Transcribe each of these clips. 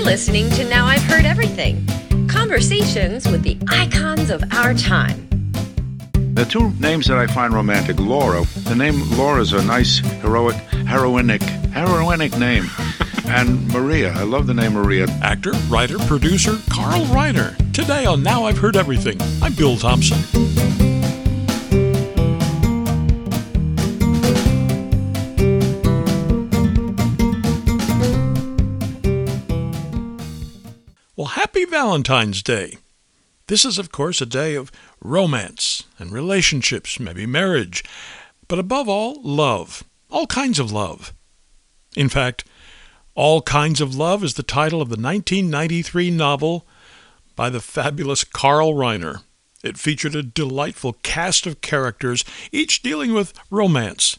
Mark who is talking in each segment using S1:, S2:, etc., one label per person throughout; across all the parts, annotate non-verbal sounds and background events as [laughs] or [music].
S1: You're listening to Now I've Heard Everything conversations with the icons of our time.
S2: The two names that I find romantic, Laura. The name Laura is a nice, heroic, heroinic, heroinic name. [laughs] and Maria. I love the name Maria.
S3: Actor, writer, producer, Carl Reiner. Today on Now I've Heard Everything, I'm Bill Thompson. Valentine's Day. This is, of course, a day of romance and relationships, maybe marriage, but above all, love. All kinds of love. In fact, All Kinds of Love is the title of the 1993 novel by the fabulous Carl Reiner. It featured a delightful cast of characters, each dealing with romance,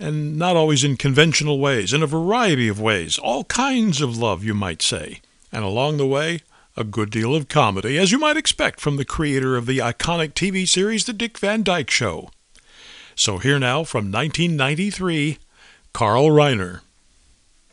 S3: and not always in conventional ways, in a variety of ways, all kinds of love, you might say and along the way, a good deal of comedy, as you might expect from the creator of the iconic TV series The Dick Van Dyke Show. So here now from 1993, Carl Reiner.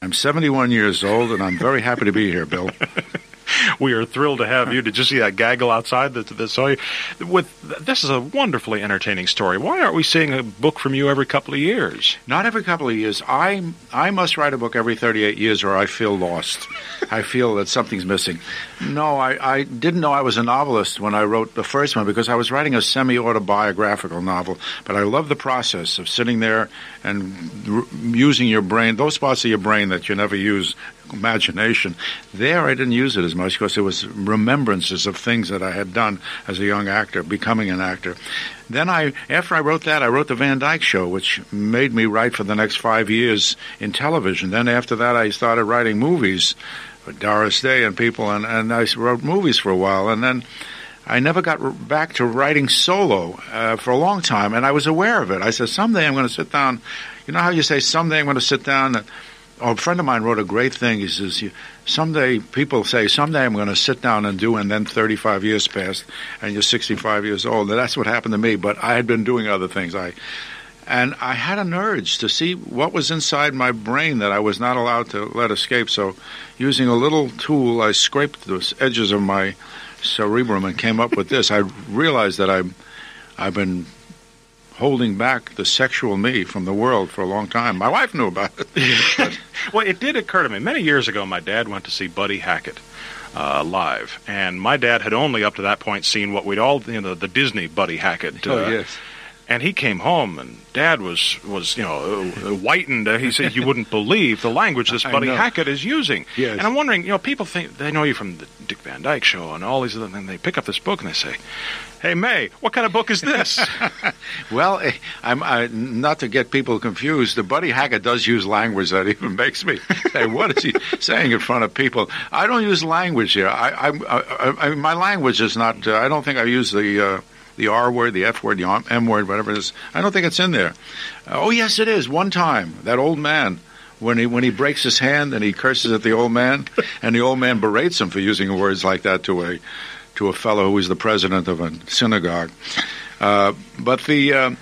S2: I'm 71 years old, and I'm very happy to be here, Bill. [laughs] [laughs]
S4: we are thrilled to have you. Did you see that gaggle outside that, that saw you? With this is a wonderfully entertaining story. Why aren't we seeing a book from you every couple of years?
S2: Not every couple of years. I I must write a book every 38 years, or I feel lost. I feel that something's missing. No, I, I didn't know I was a novelist when I wrote the first one because I was writing a semi autobiographical novel. But I love the process of sitting there and r- using your brain, those parts of your brain that you never use imagination. There, I didn't use it as much because it was remembrances of things that I had done as a young actor, becoming an actor. Then I, after I wrote that, I wrote the Van Dyke Show, which made me write for the next five years in television. Then after that, I started writing movies with Doris Day and people, and, and I wrote movies for a while, and then. I never got back to writing solo uh, for a long time, and I was aware of it. I said, someday I'm going to sit down. You know how you say, someday I'm going to sit down a friend of mine wrote a great thing. He says, someday people say, someday I'm going to sit down and do, and then 35 years passed, and you're 65 years old. And that's what happened to me. But I had been doing other things. I and I had an urge to see what was inside my brain that I was not allowed to let escape. So, using a little tool, I scraped the edges of my cerebrum and came up with this. I realized that I'm, I've been holding back the sexual me from the world for a long time. My wife knew about it. [laughs]
S4: well, it did occur to me many years ago. My dad went to see Buddy Hackett. Uh, live, and my dad had only up to that point seen what we'd all, you know, the Disney Buddy Hackett.
S2: Uh, oh yes
S4: and he came home and dad was was you know whitened. He said you wouldn't [laughs] believe the language this buddy hackett is using.
S2: Yes.
S4: and i'm wondering you know people think they know you from the dick van dyke show and all these other things. They pick up this book and they say hey may what kind of book is this? [laughs]
S2: Well eh, i'm I, not to get people confused the buddy hackett does use language that even [laughs] makes me say what is he saying in front of people? I don't use language here. I, I, I my language is not uh, i don't think i use the uh, the R word, the F word, the M word, whatever it is. I don't think it's in there. Uh, oh, yes, it is. One time, that old man, when he when he breaks his hand and he curses at the old man, [laughs] and the old man berates him for using words like that to a to a fellow who is the president of a synagogue. Uh, but the uh,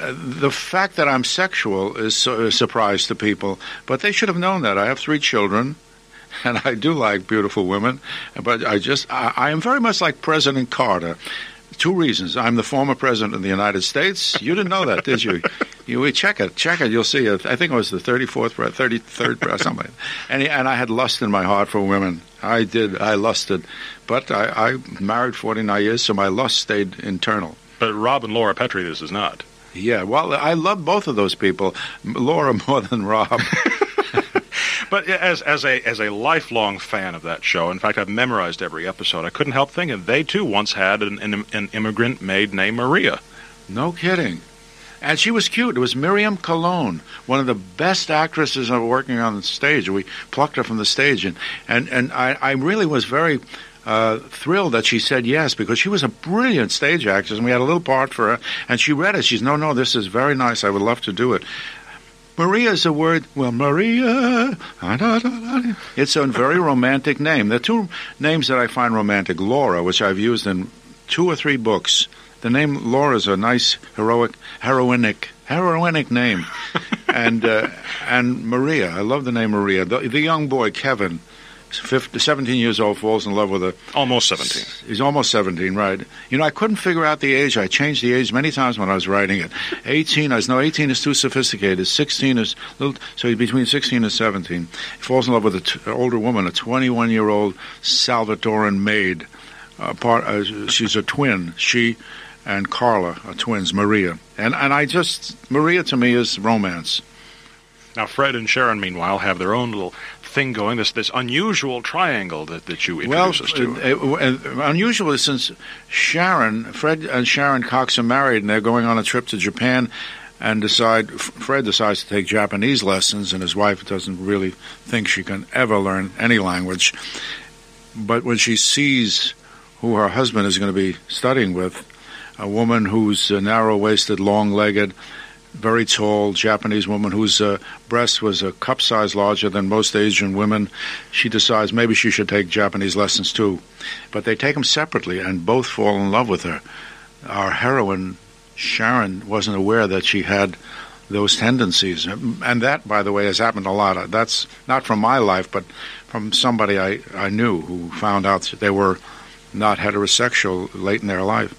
S2: the fact that I'm sexual is a surprise to people, but they should have known that. I have three children, and I do like beautiful women, but I just I, I am very much like President Carter. Two reasons. I'm the former president of the United States. You didn't know that, did you? [laughs] You check it, check it. You'll see it. I think it was the 34th, 33rd, something. And and I had lust in my heart for women. I did. I lusted, but I, I married 49 years, so my lust stayed internal.
S4: But Rob and Laura Petrie, this is not.
S2: Yeah, well, I love both of those people. Laura [laughs] more than Rob.
S4: But as as a as a lifelong fan of that show, in fact, I've memorized every episode. I couldn't help thinking they too once had an, an, an immigrant maid named Maria.
S2: No kidding. And she was cute. It was Miriam Colon, one of the best actresses working on the stage. We plucked her from the stage, and and and I, I really was very uh, thrilled that she said yes because she was a brilliant stage actress, and we had a little part for her. And she read it. She's no, no, this is very nice. I would love to do it. Maria is a word, well, Maria. It's a very romantic name. The two names that I find romantic Laura, which I've used in two or three books. The name Laura is a nice, heroic, heroinic, heroinic name. [laughs] and uh, and Maria, I love the name Maria. The, the young boy, Kevin, 50, 17 years old, falls in love with a.
S4: Almost 17.
S2: He's almost 17, right. You know, I couldn't figure out the age. I changed the age many times when I was writing it. 18, I was, no, 18 is too sophisticated. 16 is, little, so he's between 16 and 17. He falls in love with an older woman, a 21 year old Salvadoran maid. Uh, part, uh, she's a twin. She and Carla are twins, Maria. And, and I just, Maria to me is romance.
S4: Now, Fred and Sharon, meanwhile, have their own little thing going, this this unusual triangle that, that you introduce
S2: well,
S4: us to.
S2: Uh, uh, unusual is since Sharon, Fred and Sharon Cox are married and they're going on a trip to Japan and decide Fred decides to take Japanese lessons and his wife doesn't really think she can ever learn any language. But when she sees who her husband is going to be studying with, a woman who's uh, narrow-waisted, long-legged, very tall Japanese woman whose uh, breast was a cup size larger than most Asian women. She decides maybe she should take Japanese lessons too. But they take them separately and both fall in love with her. Our heroine, Sharon, wasn't aware that she had those tendencies. And that, by the way, has happened a lot. That's not from my life, but from somebody I, I knew who found out that they were not heterosexual late in their life.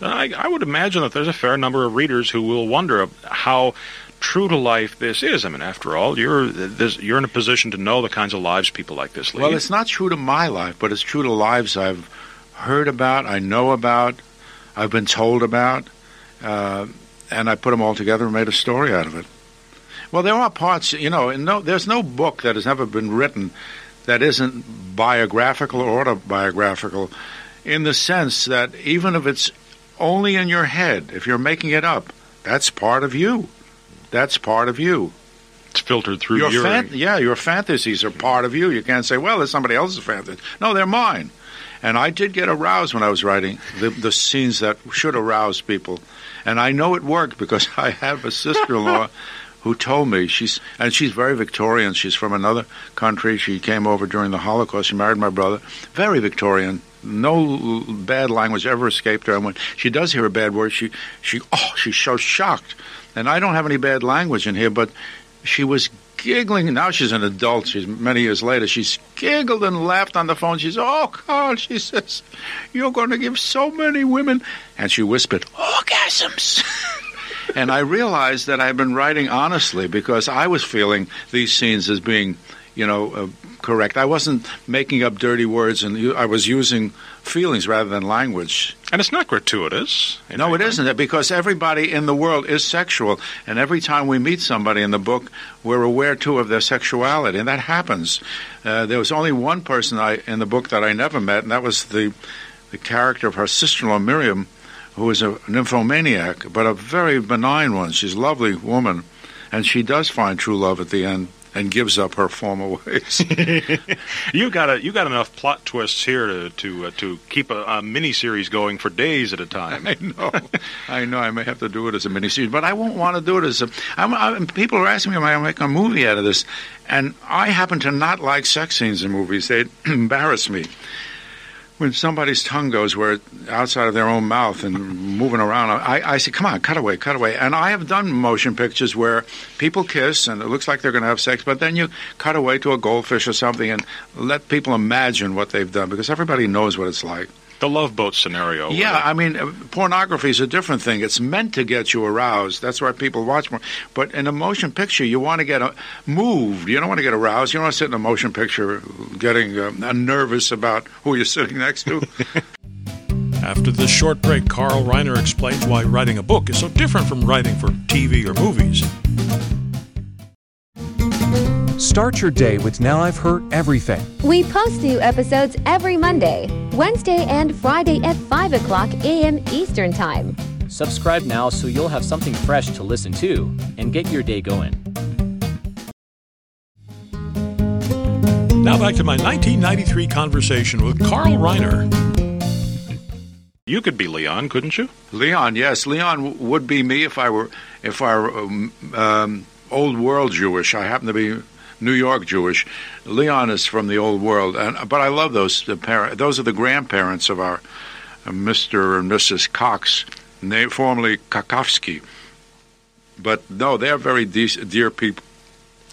S4: I, I would imagine that there's a fair number of readers who will wonder how true to life this is. I mean, after all, you're this, you're in a position to know the kinds of lives people like this lead.
S2: Well, it's not true to my life, but it's true to lives I've heard about, I know about, I've been told about, uh, and I put them all together and made a story out of it. Well, there are parts, you know, no, there's no book that has ever been written that isn't biographical or autobiographical in the sense that even if it's only in your head. If you're making it up, that's part of you. That's part of you.
S4: It's filtered through
S2: your,
S4: your
S2: fan- yeah. Your fantasies are part of you. You can't say, "Well, it's somebody else's fantasy." No, they're mine. And I did get aroused when I was writing the, the scenes that should arouse people, and I know it worked because [laughs] I have a sister-in-law [laughs] who told me she's and she's very Victorian. She's from another country. She came over during the Holocaust. She married my brother. Very Victorian, no bad language ever escaped her. And when she does hear a bad word, she she oh she's so shocked. And I don't have any bad language in here, but she was giggling. Now she's an adult. She's many years later. She's giggled and laughed on the phone. She's oh Carl, she says, you're going to give so many women, and she whispered orgasms. [laughs] and I realized that I've been writing honestly because I was feeling these scenes as being, you know, uh, correct. I wasn't making up dirty words, and I was using feelings rather than language.
S4: And it's not gratuitous.
S2: No, it isn't, because everybody in the world is sexual, and every time we meet somebody in the book, we're aware too of their sexuality, and that happens. Uh, there was only one person I, in the book that I never met, and that was the the character of her sister-in-law Miriam, who is a nymphomaniac, but a very benign one. She's a lovely woman, and she does find true love at the end and gives up her former [laughs] ways. [laughs]
S4: you got a, you got enough plot twists here to to uh, to keep a, a mini series going for days at a time. [laughs]
S2: I know, I know. I may have to do it as a mini series, but I won't want to do it as a. I'm, I'm, people are asking me, "Am I make a movie out of this?" And I happen to not like sex scenes in movies. They [clears throat] embarrass me when somebody's tongue goes where outside of their own mouth and moving around, I, I say, "Come on, cut away, cut away." And I have done motion pictures where people kiss and it looks like they're going to have sex, but then you cut away to a goldfish or something and let people imagine what they've done because everybody knows what it's like
S4: the love boat scenario.
S2: Yeah, I mean, uh, pornography is a different thing. It's meant to get you aroused. That's why people watch more. But in a motion picture, you want to get a, uh, moved. You don't want to get aroused. You don't want to sit in a motion picture getting uh, nervous about who you're sitting next to. [laughs]
S3: After this short break, Carl Reiner explains why writing a book is so different from writing for TV or movies.
S5: Start your day with Now I've Heard Everything.
S6: We post new episodes every Monday, Wednesday, and Friday at 5 o'clock a.m. Eastern Time.
S7: Subscribe now so you'll have something fresh to listen to and get your day going.
S3: Now back to my 1993 conversation with Carl Reiner.
S4: You could be Leon, couldn't you?
S2: Leon, yes, Leon would be me if I were if I were um, um, old world Jewish. I happen to be New York Jewish. Leon is from the old world, and but I love those the parent. Those are the grandparents of our uh, Mr. and Mrs. Cox, formerly Kakowski. But no, they're very de- dear people.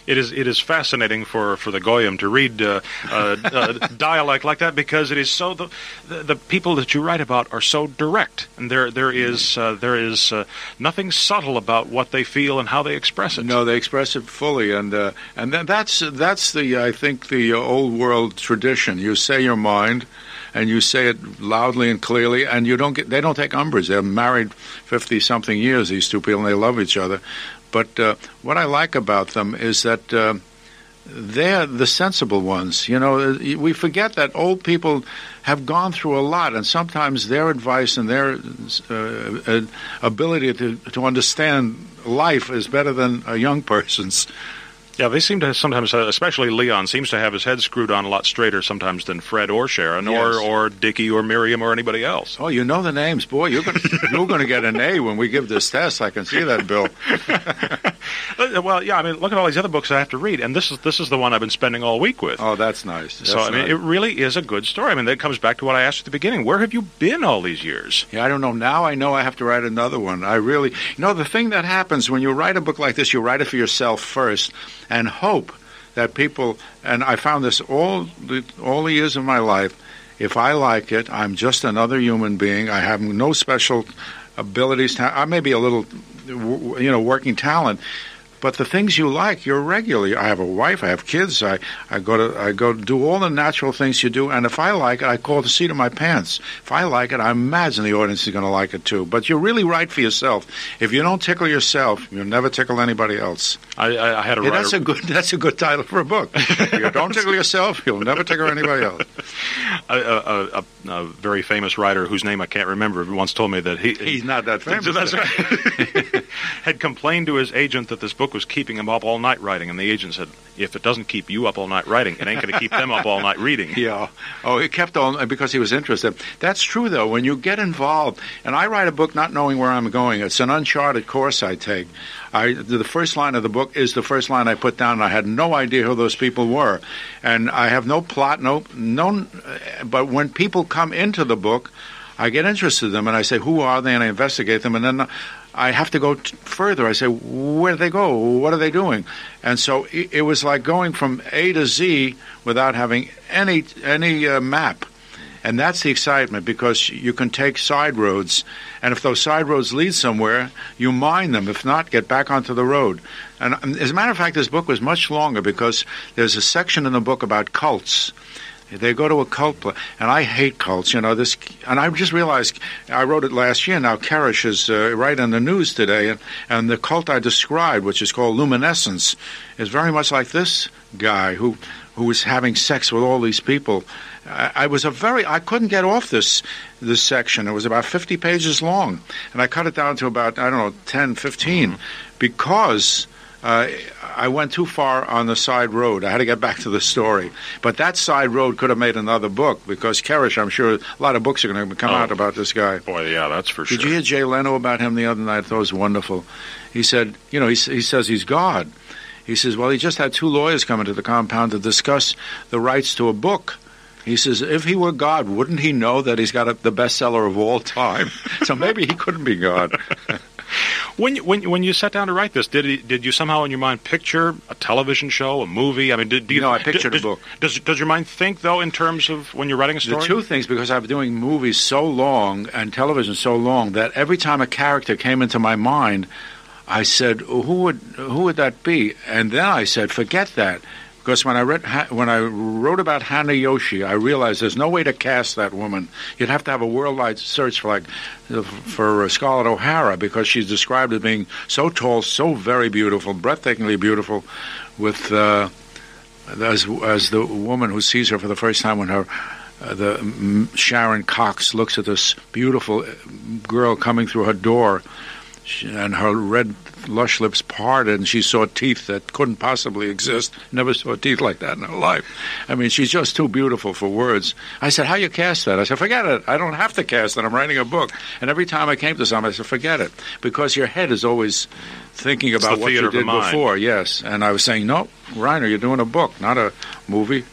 S4: It is it is fascinating for, for the goyim to read uh, uh, uh, [laughs] dialect like that because it is so the, the, the people that you write about are so direct and there there is uh, there is uh, nothing subtle about what they feel and how they express it.
S2: No, they express it fully, and uh, and then that's that's the I think the old world tradition. You say your mind, and you say it loudly and clearly, and you don't get they don't take umbrage. They're married fifty something years. These two people, and they love each other. But uh, what I like about them is that uh, they're the sensible ones. You know, we forget that old people have gone through a lot, and sometimes their advice and their uh, ability to, to understand life is better than a young [laughs] person's.
S4: Yeah, they seem to sometimes, uh, especially Leon, seems to have his head screwed on a lot straighter sometimes than Fred or Sharon
S2: Yes.
S4: or or Dickie or Miriam or anybody else.
S2: Oh, you know the names, boy. You're going [laughs] you're going to get an A when we give this test. I can see that, Bill. [laughs]
S4: Uh, Well, yeah, I mean, look at all these other books I have to read, and this is this is the one I've been spending all week with.
S2: Oh, that's nice.
S4: so I mean,
S2: nice.
S4: it really is a good story. I mean, that comes back to what I asked at the beginning. Where have you been all these years?
S2: Yeah, I don't know. Now I know I have to write another one. I really, you know, the thing that happens when you write a book like this, you write it for yourself first, and hope that people. And I found this all the all the years of my life. If I like it, I'm just another human being. I have no special abilities. I may be a little, you know, working talent. But the things you like, you're regular. I have a wife, I have kids. I, I go to I go do all the natural things you do. And if I like it, I call the seat of my pants. If I like it, I imagine the audience is going to like it too. But you're really right for yourself. If you don't tickle yourself, you'll never tickle anybody else.
S4: I, I, I had a
S2: Yeah,
S4: writer.
S2: that's a good [laughs] that's a good title for a book. if you don't tickle yourself, you'll never tickle anybody else. [laughs]
S4: a, a, a, a very famous writer whose name I can't remember once told me that he
S2: He's not that [laughs] famous.
S4: That's right. had complained to his agent that this book was keeping him up all night writing, and the agent said, "If it doesn't keep you up all night writing, it ain't going to keep them up all night reading." [laughs]
S2: Yeah. Oh, it kept on uh, because he was interested. That's true, though. When you get involved, and I write a book not knowing where I'm going, it's an uncharted course I take. I the first line of the book is the first line I put down, and I had no idea who those people were, and I have no plot, no no. Uh, but when people come into the book, I get interested in them, and I say, "Who are they?" and I investigate them, and then. Uh, I have to go t- further. I say, where do they go? What are they doing? And so it, it was like going from A to Z without having any any uh, map. And that's the excitement because you can take side roads, and if those side roads lead somewhere, you mine them. If not, get back onto the road. And um, as a matter of fact, this book was much longer because there's a section in the book about cults. They go to a cult, and I hate cults. You know this, and I just realized I wrote it last year. Now Koresh is uh, right in the news today, and, and the cult I described, which is called Luminescence, is very much like this guy who who was having sex with all these people. I, I was a very I couldn't get off this this section. It was about 50 pages long, and I cut it down to about I don't know 10, 15, because. Uh, I went too far on the side road. I had to get back to the story. But that side road could have made another book because Koresh, I'm sure a lot of books are going to come
S4: Oh.
S2: out about this guy.
S4: Boy, yeah, that's for sure.
S2: Did you hear Jay Leno about him the other night? I thought it was wonderful. He said, you know, he, he says he's God. He says, well, he just had two lawyers come into the compound to discuss the rights to a book. He says, if he were God, wouldn't he know that he's got a, the bestseller of all time? [laughs] so maybe he couldn't be God. [laughs]
S4: When you, when you- when you sat down to write this, did it, did you somehow in your mind picture a television show, a movie? I mean, did do you?
S2: No, I pictured a book.
S4: Does does your mind think though in terms of when you're writing a story?
S2: The two things, because I've been doing movies so long and television so long that every time a character came into my mind, I said, "Who would who would that be?" And then I said, "Forget that." Because when I read when I wrote about Hana Yoshi, I realized there's no way to cast that woman. You'd have to have a worldwide search for like for uh, Scarlett O'Hara because she's described as being so tall, so very beautiful, breathtakingly beautiful, with uh, as as the woman who sees her for the first time when her uh, the mm, Sharon Cox looks at this beautiful uh, girl coming through her door, she, and her red lush lips parted, and she saw teeth that couldn't possibly exist. Never saw teeth like that in her life. I mean, she's just too beautiful for words. I said, "How you cast that?" I said, "Forget it. I don't have to cast it. I'm writing a book." And every time I came to something, I said, "Forget it," because your head is always thinking about what you did before. Yes, and I was saying, "No, Reiner, you're doing a book, not a movie."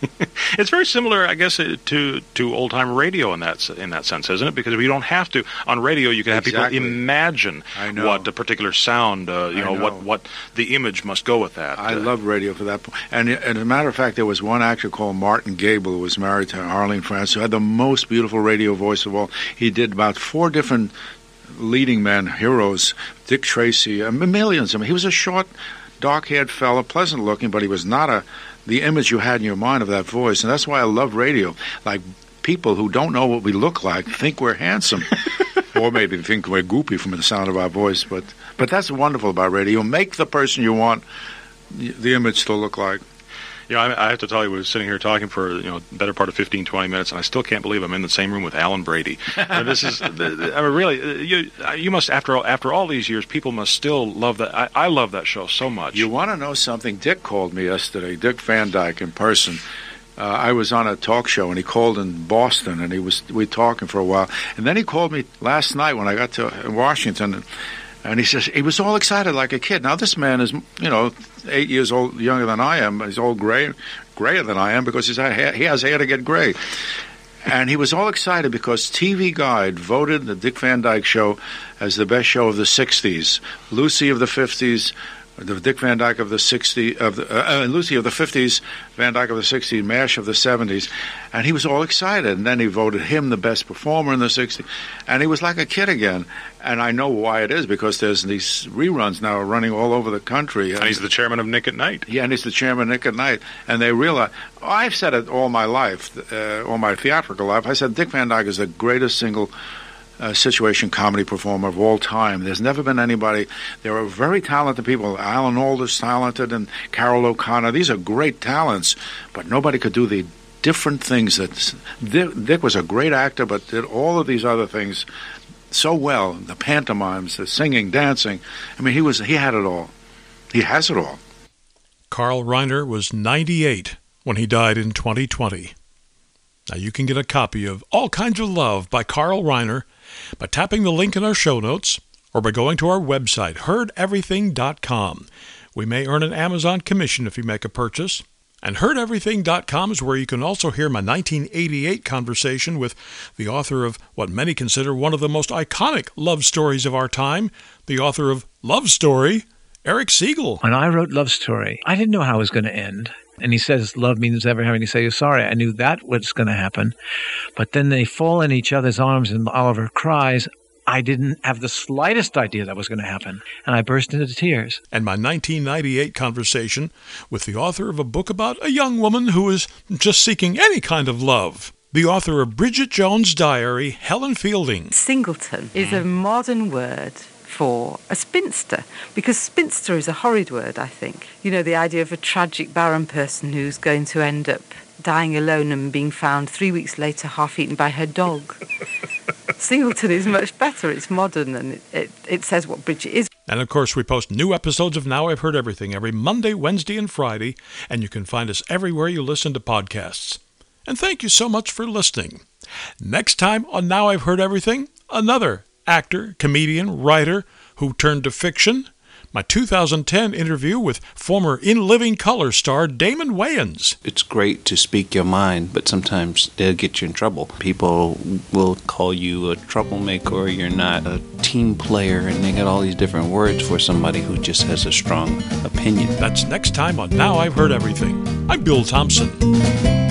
S2: [laughs]
S4: it's very similar, I guess, uh, to to old time radio in that in that sense, isn't it? Because we don't have to on radio. You can have
S2: Exactly.
S4: people imagine what a particular sound, uh, you
S2: I
S4: know, what what the image must go with that.
S2: I
S4: Uh,
S2: love radio for that. And, and as a matter of fact, there was one actor called Martin Gabel who was married to Arlene France who had the most beautiful radio voice of all. He did about four different leading men, heroes, Dick Tracy, uh, millions of them. He was a short, dark-haired fellow, pleasant looking, but he was not a the image you had in your mind of that voice. And that's why I love radio. Like people who don't know what we look like think we're handsome. [laughs] or maybe think we're goopy from the sound of our voice, but but that's wonderful about radio. Make the person you want the image to look like.
S4: You know, I, I have to tell you, we were sitting here talking for you know better part of 15, 20 minutes, and I still can't believe I'm in the same room with Alan Brady. [laughs] And this is, I mean, really, uh, you you must after all after all these years, people must still love that. I, I love that show so much.
S2: You want to know something? Dick called me yesterday, Dick Van Dyke in person. Uh, I was on a talk show and he called in Boston and he was we were talking for a while and then he called me last night when I got to Washington and, and he says he was all excited like a kid. Now this man is you know eight years old younger than I am. He's all gray, grayer than I am because he's he has hair to get gray. And he was all excited because TV Guide voted the Dick Van Dyke Show as the best show of the '60s, Lucy of the '50s, the Dick Van Dyke of the '60s, of the, uh, uh, Lucy of the '50s, Van Dyke of the '60s, Mash of the '70s, and he was all excited. And then he voted him the best performer in the '60s, and he was like a kid again. And I know why it is because there's these reruns now running all over the country.
S4: and he's the chairman of Nick at Nite.
S2: Yeah, and he's the chairman of Nick at Nite, and they realize. Oh, I've said it all my life, uh, all my theatrical life. I said Dick Van Dyke is the greatest single uh, situation comedy performer of all time. There's never been anybody. There are very talented people. Alan Alda's talented, and Carroll O'Connor. These are great talents, but nobody could do the different things that Dick, Dick was a great actor, but did all of these other things so well. The pantomimes, the singing, dancing. I mean, he was he had it all. He has it all.
S3: Carl Reiner was 98 when he died in 2020. Now you can get a copy of All Kinds of Love by Carl Reiner by tapping the link in our show notes or by going to our website, heardeverything.com. We may earn an Amazon commission if you make a purchase. And heardeverything.com is where you can also hear my 1988 conversation with the author of what many consider one of the most iconic love stories of our time, the author of Love Story, Erich Segal.
S8: When I wrote Love Story, I didn't know how it was going to end. And he says, Love means never having to say you're sorry. I knew that was going to happen. But then they fall in each other's arms and Oliver cries. I didn't have the slightest idea that was going to happen. And I burst into tears.
S3: and my 1998 conversation with the author of a book about a young woman who is just seeking any kind of love. The author of Bridget Jones' Diary, Helen Fielding.
S9: Singleton is a modern word for a spinster because spinster is a horrid word, I think. You know, the idea of a tragic barren person who's going to end up dying alone and being found three weeks later half eaten by her dog. [laughs] Singleton is much better. It's modern and it, it, it says what Bridget is.
S3: And of course, we post new episodes of Now I've Heard Everything every Monday, Wednesday, and Friday, and you can find us everywhere you listen to podcasts. And thank you so much for listening. Next time on Now I've Heard Everything, another actor, comedian, writer who turned to fiction. My 2010 interview with former In Living Color star Damon Wayans.
S10: It's great to speak your mind, but sometimes they'll get you in trouble. People will call you a troublemaker or you're not a team player, and they got all these different words for somebody who just has a strong opinion.
S3: That's next time on Now I've Heard Everything. I'm Bill Thompson.